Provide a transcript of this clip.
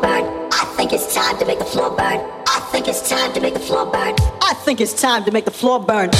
burn. I think it's time to make the floor burn. I think it's time to make the floor burn. I think it's time to make the floor burn.